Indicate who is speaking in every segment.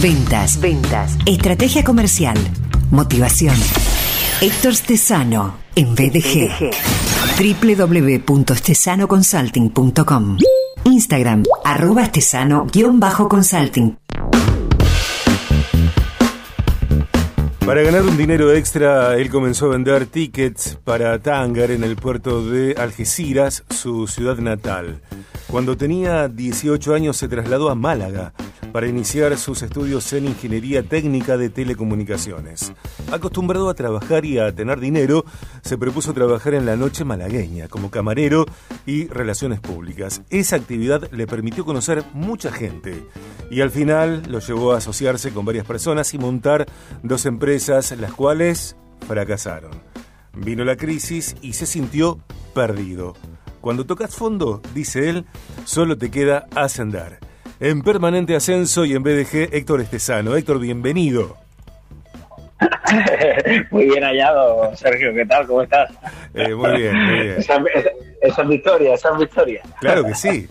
Speaker 1: Ventas. Ventas. Estrategia comercial. Motivación. Héctor Stesano en BDG. www.stesanoconsulting.com Instagram, arroba estesano-consulting.
Speaker 2: Para ganar un dinero extra, él comenzó a vender tickets para Tangar en el puerto de Algeciras, su ciudad natal. Cuando tenía 18 años se trasladó a Málaga para iniciar sus estudios en ingeniería técnica de telecomunicaciones. Acostumbrado a trabajar y a tener dinero, se propuso trabajar en la noche malagueña como camarero y relaciones públicas. Esa actividad le permitió conocer mucha gente y al final lo llevó a asociarse con varias personas y montar dos empresas, las cuales fracasaron. Vino la crisis y se sintió perdido. Cuando tocas fondo, dice él, solo te queda ascender. En permanente ascenso y en BDG, Héctor Estesano. Héctor, bienvenido.
Speaker 3: muy bien hallado, Sergio. ¿Qué tal? ¿Cómo estás?
Speaker 2: Eh, muy bien, muy bien.
Speaker 3: Esa, es victoria, esa es victoria.
Speaker 2: Claro que sí.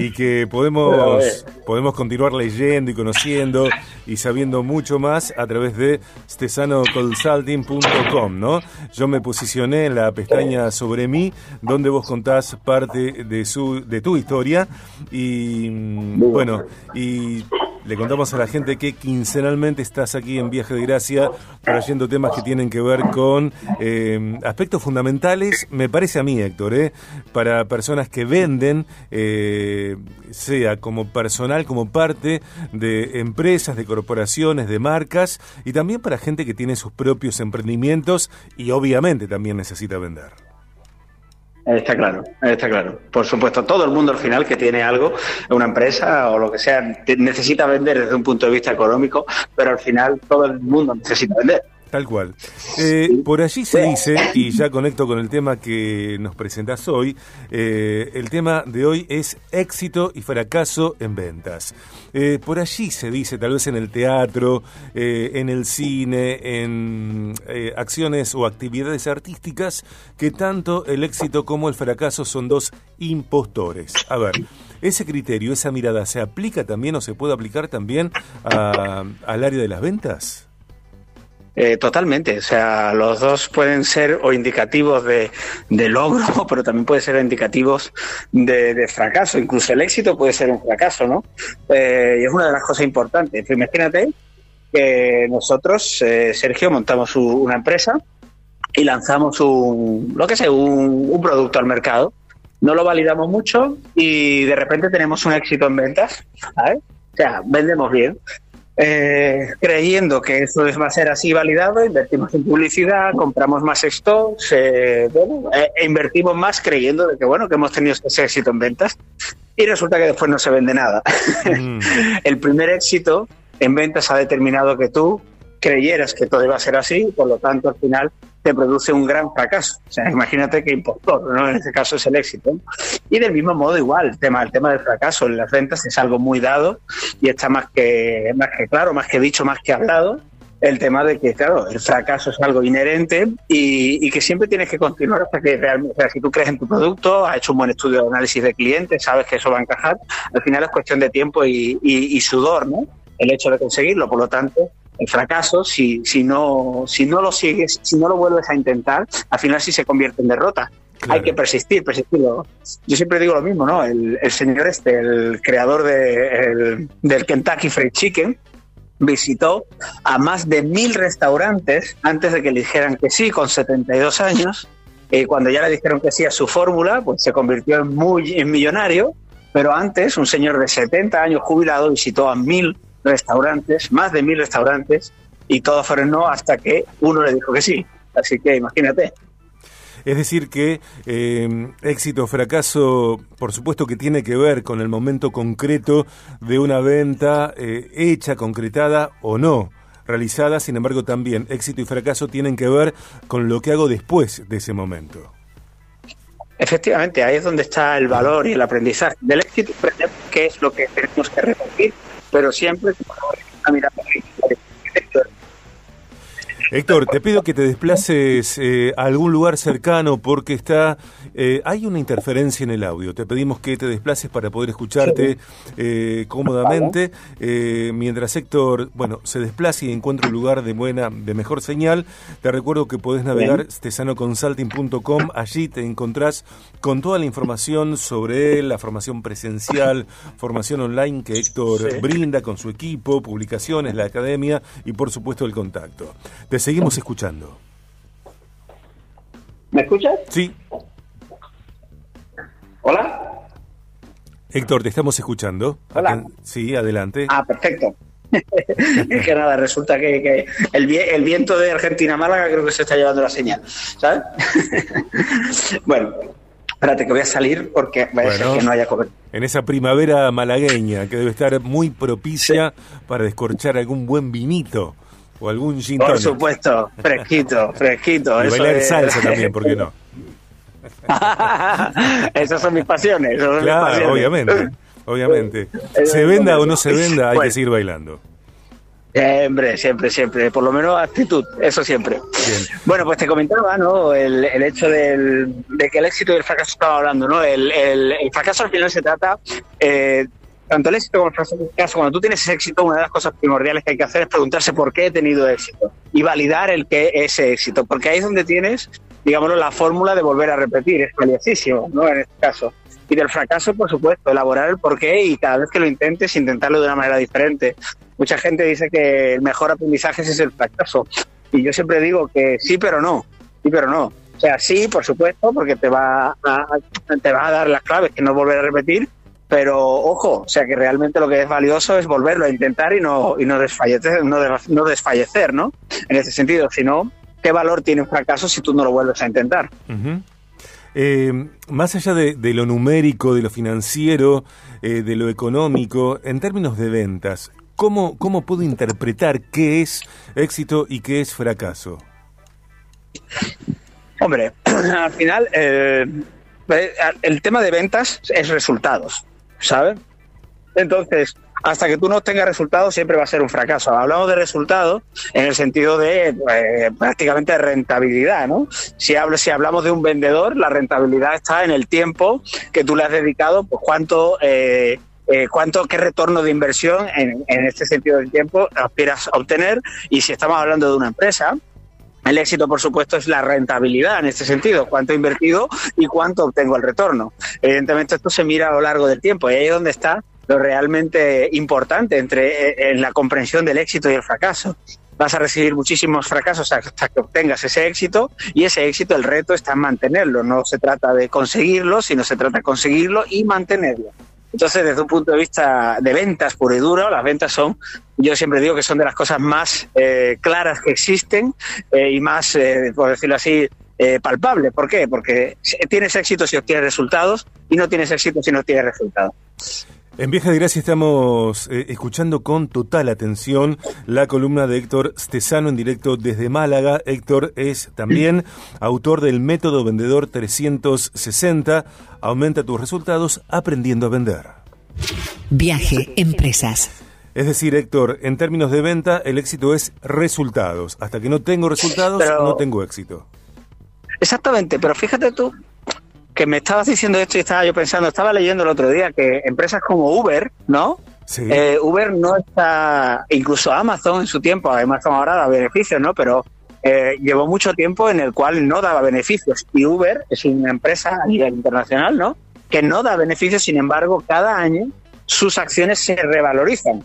Speaker 2: Y que podemos, podemos continuar leyendo y conociendo y sabiendo mucho más a través de stesanoconsulting.com, ¿no? Yo me posicioné en la pestaña sobre mí, donde vos contás parte de su de tu historia y bueno, y le contamos a la gente que quincenalmente estás aquí en Viaje de Gracia trayendo temas que tienen que ver con eh, aspectos fundamentales, me parece a mí, Héctor, ¿eh? para personas que venden, eh, sea como personal, como parte de empresas, de corporaciones, de marcas, y también para gente que tiene sus propios emprendimientos y obviamente también necesita vender.
Speaker 3: Está claro, está claro. Por supuesto, todo el mundo al final que tiene algo, una empresa o lo que sea, necesita vender desde un punto de vista económico, pero al final todo el mundo necesita vender.
Speaker 2: Tal cual. Eh, por allí se dice, y ya conecto con el tema que nos presentas hoy, eh, el tema de hoy es éxito y fracaso en ventas. Eh, por allí se dice, tal vez en el teatro, en el cine, en acciones o actividades artísticas, que tanto el éxito como el fracaso son dos impostores. A ver, ese criterio, esa mirada, ¿se aplica también o se puede aplicar también al área de las ventas?
Speaker 3: Eh, totalmente, o sea, los dos pueden ser o indicativos de, logro, pero también pueden ser indicativos de, fracaso, incluso el éxito puede ser un fracaso, ¿no? Eh, y es una de las cosas importantes. Imagínate que nosotros, eh, Sergio, montamos una empresa y lanzamos un, lo que sé, un, un producto al mercado. No lo validamos mucho y de repente tenemos un éxito en ventas. O sea, vendemos bien. Eh, creyendo que eso va a ser así validado, invertimos en publicidad, compramos más stocks, eh, eh, e invertimos más creyendo de que bueno que hemos tenido ese éxito en ventas y resulta que después no se vende nada. Mm. El primer éxito en ventas ha determinado que tú creyeras que todo iba a ser así, por lo tanto al final te produce un gran fracaso. O sea, imagínate que impostor, ¿no? En este caso es el éxito. Y del mismo modo, igual, el tema, el tema del fracaso en las ventas es algo muy dado y está más que, más que claro, más que dicho, más que hablado. El tema de que, claro, el fracaso es algo inherente y, que siempre tienes que continuar hasta que realmente, o sea, si tú crees en tu producto, has hecho un buen estudio de análisis de clientes, sabes que eso va a encajar, al final es cuestión de tiempo y, y sudor, ¿no? El hecho de conseguirlo, por lo tanto, fracaso, si, si, no, si no lo sigues, si no lo vuelves a intentar, al final sí se convierte en derrota. Hay que persistir, persistir. Yo siempre digo lo mismo, ¿no? El, señor este, el creador de, del Kentucky Fried Chicken, visitó a más de mil restaurantes antes de que le dijeran que sí, con 72 años. Y cuando ya le dijeron que sí a su fórmula, pues se convirtió en, muy, en millonario. Pero antes, un señor de 70 años jubilado visitó a mil restaurantes, más de mil restaurantes, y todos fueron no hasta que uno le dijo que sí. Así que imagínate.
Speaker 2: Es decir, que eh, éxito o fracaso, por supuesto que tiene que ver con el momento concreto de una venta eh, hecha, concretada o no realizada, sin embargo también éxito y fracaso tienen que ver con lo que hago después de ese momento.
Speaker 3: Efectivamente, ahí es donde está el valor y el aprendizaje del éxito, qué es lo que tenemos que repetir pero siempre
Speaker 2: Héctor, te pido que te desplaces eh, a algún lugar cercano porque está Eh, hay una interferencia en el audio. Te pedimos que te desplaces para poder escucharte eh, cómodamente. Mientras Héctor, bueno, se desplace y encuentra un lugar de buena, de mejor señal, te recuerdo que podés navegar stesanoconsulting.com. Allí te encontrás con toda la información sobre la formación presencial, formación online que Héctor brinda con su equipo, publicaciones, la academia y por supuesto el contacto. Te seguimos escuchando.
Speaker 3: ¿Me escuchas?
Speaker 2: Sí.
Speaker 3: Hola.
Speaker 2: Héctor, te estamos escuchando.
Speaker 3: Hola.
Speaker 2: Sí, adelante.
Speaker 3: Ah, perfecto. es que nada, resulta que, el, el, viento de Argentina-Málaga creo que se está llevando la señal, ¿sabes? bueno, espérate que voy a salir porque va ser que no haya cobertura.
Speaker 2: En esa primavera malagueña que debe estar muy propicia para descorchar algún buen vinito o algún gin
Speaker 3: Por supuesto, fresquito, fresquito.
Speaker 2: Y bailar salsa también, ¿por qué no?
Speaker 3: esas son mis pasiones.
Speaker 2: claro, obviamente, obviamente. Se venda o no se venda, hay que seguir bailando.
Speaker 3: Siempre, siempre, siempre. Por lo menos actitud, eso siempre. Bueno, pues te comentaba, ¿no? El, hecho del, de que el éxito y el fracaso estaba hablando, ¿no? El, el, fracaso al final se trata, eh, tanto el éxito como el fracaso, cuando tú tienes éxito, una de las cosas primordiales que hay que hacer es preguntarse por qué he tenido éxito y validar el que ese éxito, porque ahí es donde tienes digamos, la fórmula de volver a repetir, es valiosísimo, ¿no? En este caso. Y del fracaso, por supuesto, elaborar el porqué y cada vez que lo intentes, intentarlo de una manera diferente. Mucha gente dice que el mejor aprendizaje es el fracaso. Y yo siempre digo que sí, pero no. Sí, pero no. O sea, sí, por supuesto, porque te va a, te va a dar las claves que no volver a repetir, pero ojo, o sea que realmente lo que es valioso es volverlo a intentar y no, y no desfallecer, no, no desfallecer, ¿no? En ese sentido, si no, ¿qué valor tiene un fracaso si tú no lo vuelves a intentar?
Speaker 2: Eh, más allá de, lo numérico, de lo financiero, eh, de lo económico, en términos de ventas, ¿cómo, ¿cómo puedo interpretar qué es éxito y qué es fracaso?
Speaker 3: Hombre, al final eh, el tema de ventas es resultados, ¿sabes? Entonces, hasta que tú no tengas resultados siempre va a ser un fracaso. Hablamos de resultados en el sentido de eh, prácticamente rentabilidad, ¿no? Si, hablo, si hablamos de un vendedor, la rentabilidad está en el tiempo que tú le has dedicado, pues cuánto... Eh, eh, cuánto, qué retorno de inversión en, en este sentido del tiempo aspiras a obtener y si estamos hablando de una empresa, el éxito, por supuesto, es la rentabilidad en este sentido, cuánto he invertido y cuánto obtengo el retorno. Evidentemente, esto se mira a lo largo del tiempo y ahí es donde está lo realmente importante entre eh, en la comprensión del éxito y el fracaso. Vas a recibir muchísimos fracasos hasta que obtengas ese éxito y ese éxito, el reto está en mantenerlo. No se trata de conseguirlo, sino se trata de conseguirlo y mantenerlo. Entonces, desde un punto de vista de ventas puro y duro, las ventas son, yo siempre digo que son de las cosas más eh, claras que existen eh, y más, por decirlo así, palpables. ¿Por qué? Porque tienes éxito si obtienes resultados y no tienes éxito si no tienes resultados.
Speaker 2: En Vieja de Gracia estamos eh, escuchando con total atención la columna de Héctor Stesano en directo desde Málaga. Héctor es también autor del método vendedor 360. Aumenta tus resultados aprendiendo a vender.
Speaker 1: Viaje Empresas.
Speaker 2: Es decir, Héctor, en términos de venta, el éxito es resultados. Hasta que no tengo resultados, no tengo éxito.
Speaker 3: Exactamente, pero fíjate tú que me estabas diciendo esto y estaba yo pensando, estaba leyendo el otro día que empresas como Uber, ¿no?
Speaker 2: Sí.
Speaker 3: Eh, Uber no está, incluso Amazon en su tiempo, además ahora da beneficios, ¿no? Pero eh, llevó mucho tiempo en el cual no daba beneficios. Y Uber es una empresa a nivel internacional, ¿no? Que no da beneficios, sin embargo, cada año sus acciones se revalorizan.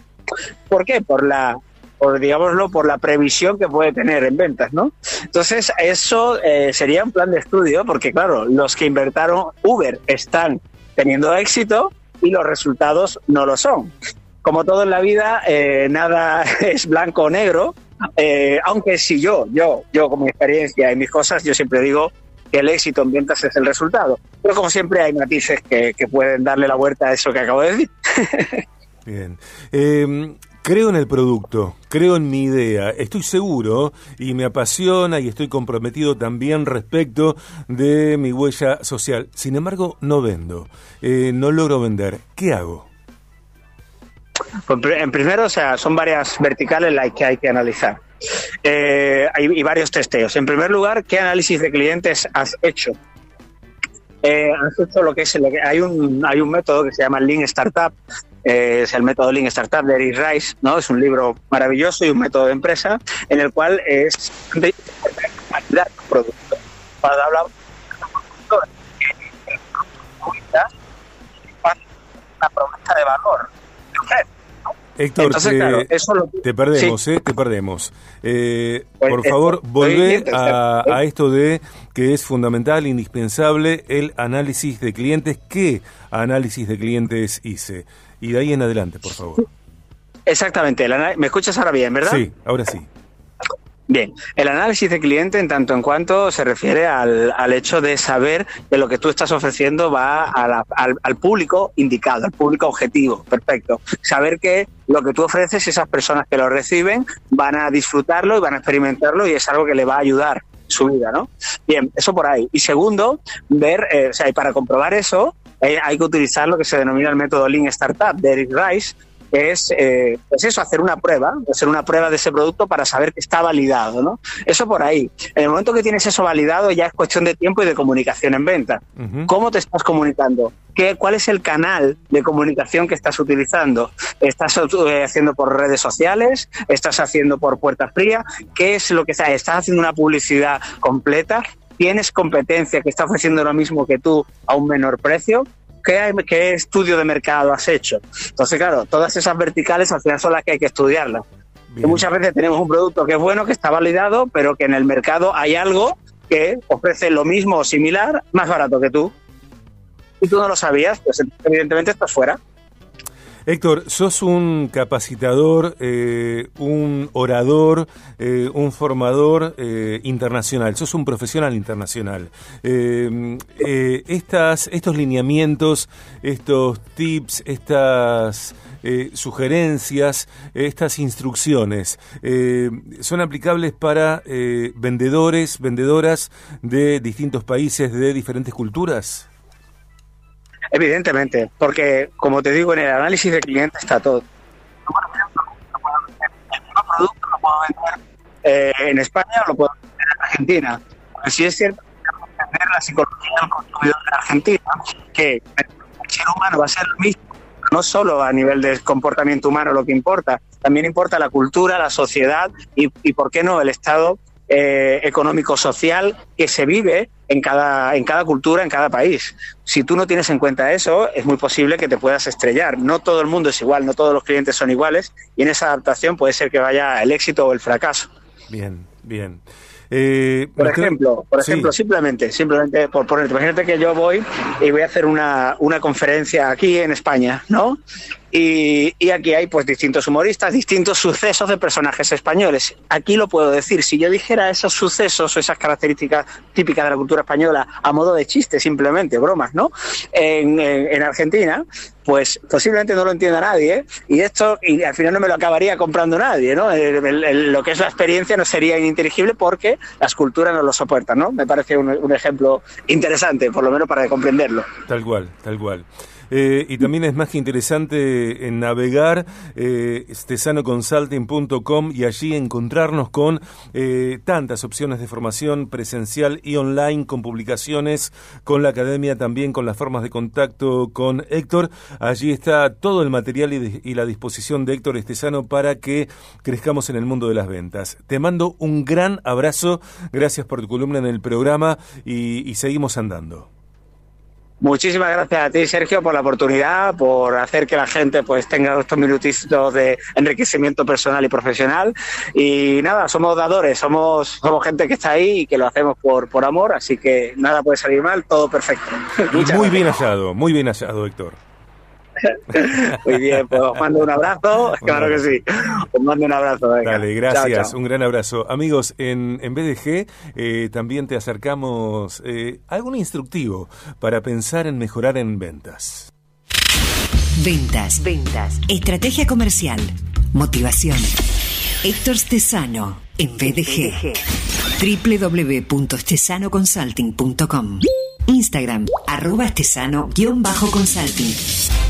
Speaker 3: ¿Por qué? Por la por digámoslo, por la previsión que puede tener en ventas, ¿no? Entonces, eso eh, sería un plan de estudio, porque claro, los que invertaron Uber están teniendo éxito y los resultados no lo son. Como todo en la vida, eh, nada es blanco o negro, eh, aunque si yo, yo, yo con mi experiencia y mis cosas, yo siempre digo que el éxito en ventas es el resultado. Pero como siempre hay matices que, que pueden darle la vuelta a eso que acabo de decir.
Speaker 2: Bien. Creo en el producto, creo en mi idea, estoy seguro y me apasiona y estoy comprometido también respecto de mi huella social. Sin embargo, no vendo, eh, no logro vender. ¿Qué hago?
Speaker 3: Pues en primero, o sea, son varias verticales las que hay que analizar. Eh, y varios testeos. En primer lugar, ¿qué análisis de clientes has hecho? eh, has hecho lo que es, lo hay, un, hay un método que se llama Lean Startup, eh, es el método Lean Startup de Eric Rice, ¿no? Es un libro maravilloso y un método de empresa en el cual es de calidad producto. Para hablar una promesa de valor.
Speaker 2: Héctor, te, perdemos, ¿eh? Te perdemos. Eh, pues por favor, volvé a, a, esto de que es fundamental, indispensable, el análisis de clientes. ¿Qué análisis de clientes hice? Y de ahí en adelante, por favor.
Speaker 3: Exactamente. ¿Me escuchas ahora bien, verdad?
Speaker 2: Sí, ahora sí.
Speaker 3: Bien, el análisis de cliente en tanto en cuanto se refiere al, al hecho de saber que lo que tú estás ofreciendo va al, al, público indicado, al público objetivo, perfecto. Saber que lo que tú ofreces, esas personas que lo reciben van a disfrutarlo y van a experimentarlo y es algo que le va a ayudar su vida, ¿no? Bien, eso por ahí. Y segundo, ver, eh, o sea, y para comprobar eso, eh, hay que utilizar lo que se denomina el método Lean Startup de Eric Rice, es eh, pues eso, hacer una prueba, hacer una prueba de ese producto para saber que está validado, ¿no? Eso por ahí. En el momento que tienes eso validado ya es cuestión de tiempo y de comunicación en venta. ¿Cómo te estás comunicando? ¿Qué, ¿Cuál es el canal de comunicación que estás utilizando? ¿Estás eh, haciendo por redes sociales? ¿Estás haciendo por puerta fría? ¿Qué es lo que está? ¿Estás haciendo una publicidad completa? ¿Tienes competencia que está ofreciendo lo mismo que tú a un menor precio? ¿qué, estudio de mercado has hecho? Entonces, claro, todas esas verticales al final son las que hay que estudiarlas. muchas veces tenemos un producto que es bueno, que está validado, pero que en el mercado hay algo que ofrece lo mismo o similar, más barato que tú. Y tú no lo sabías, pues evidentemente estás fuera.
Speaker 2: Héctor, sos un capacitador, eh, un orador, eh, un formador eh, internacional, sos un profesional internacional. estas, estos lineamientos, estos tips, estas sugerencias, estas instrucciones, ¿son aplicables para vendedores, vendedoras de distintos países, de diferentes culturas?
Speaker 3: Evidentemente, porque como te digo, en el análisis de cliente está todo. El mismo producto lo puedo vender eh, en España o lo puedo vender en Argentina. Pero sí es cierto que entender la psicología del consumidor de Argentina, que el ser humano va a ser lo mismo, no solo a nivel de comportamiento humano lo que importa, también importa la cultura, la sociedad y, y por qué no, el estado eh, económico-social que se vive en cada, en cada cultura, en cada país. Si tú no tienes en cuenta eso, es muy posible que te puedas estrellar. No todo el mundo es igual, no todos los clientes son iguales y en esa adaptación puede ser que vaya el éxito o el fracaso.
Speaker 2: Bien, bien.
Speaker 3: Eh, por ejemplo, por ejemplo, simplemente, simplemente por ponerte, imagínate que yo voy y voy a hacer una, una conferencia aquí en España, ¿no? Y, aquí hay pues distintos humoristas, distintos sucesos de personajes españoles. Aquí lo puedo decir, si yo dijera esos sucesos o esas características típicas de la cultura española a modo de chiste, simplemente, bromas, ¿no? En, en, Argentina, pues posiblemente no lo entienda nadie ¿eh? y esto y al final no me lo acabaría comprando nadie, ¿no? lo que es la experiencia no sería ininteligible porque las culturas no lo soportan, ¿no? Me parece un, un ejemplo interesante, por lo menos para comprenderlo.
Speaker 2: Tal cual, tal cual. Eh, y también es más que interesante en navegar eh, estesanoconsulting.com y allí encontrarnos con eh, tantas opciones de formación presencial y online, con publicaciones, con la academia también, con las formas de contacto con Héctor. Allí está todo el material y, la disposición de Héctor Estesano para que crezcamos en el mundo de las ventas. Te mando un gran abrazo, gracias por tu columna en el programa y seguimos andando.
Speaker 3: Muchísimas gracias a ti, Sergio, por la oportunidad, por hacer que la gente pues tenga estos minutitos de enriquecimiento personal y profesional. Y nada, somos dadores, somos, somos gente que está ahí y que lo hacemos por, por amor, así que nada puede salir mal, todo perfecto.
Speaker 2: muy bien hallado, muy bien hallado, Héctor.
Speaker 3: Muy bien, pues os mando un abrazo. Claro que sí. Os mando un abrazo.
Speaker 2: Dale, gracias. Un gran abrazo. Amigos, en, en BDG eh, también te acercamos eh, algún instructivo para pensar en mejorar en ventas.
Speaker 1: Ventas, ventas, estrategia comercial, motivación. Héctor Stesano en BDG. www.stesanoconsulting.com Instagram, arroba estesano-consulting.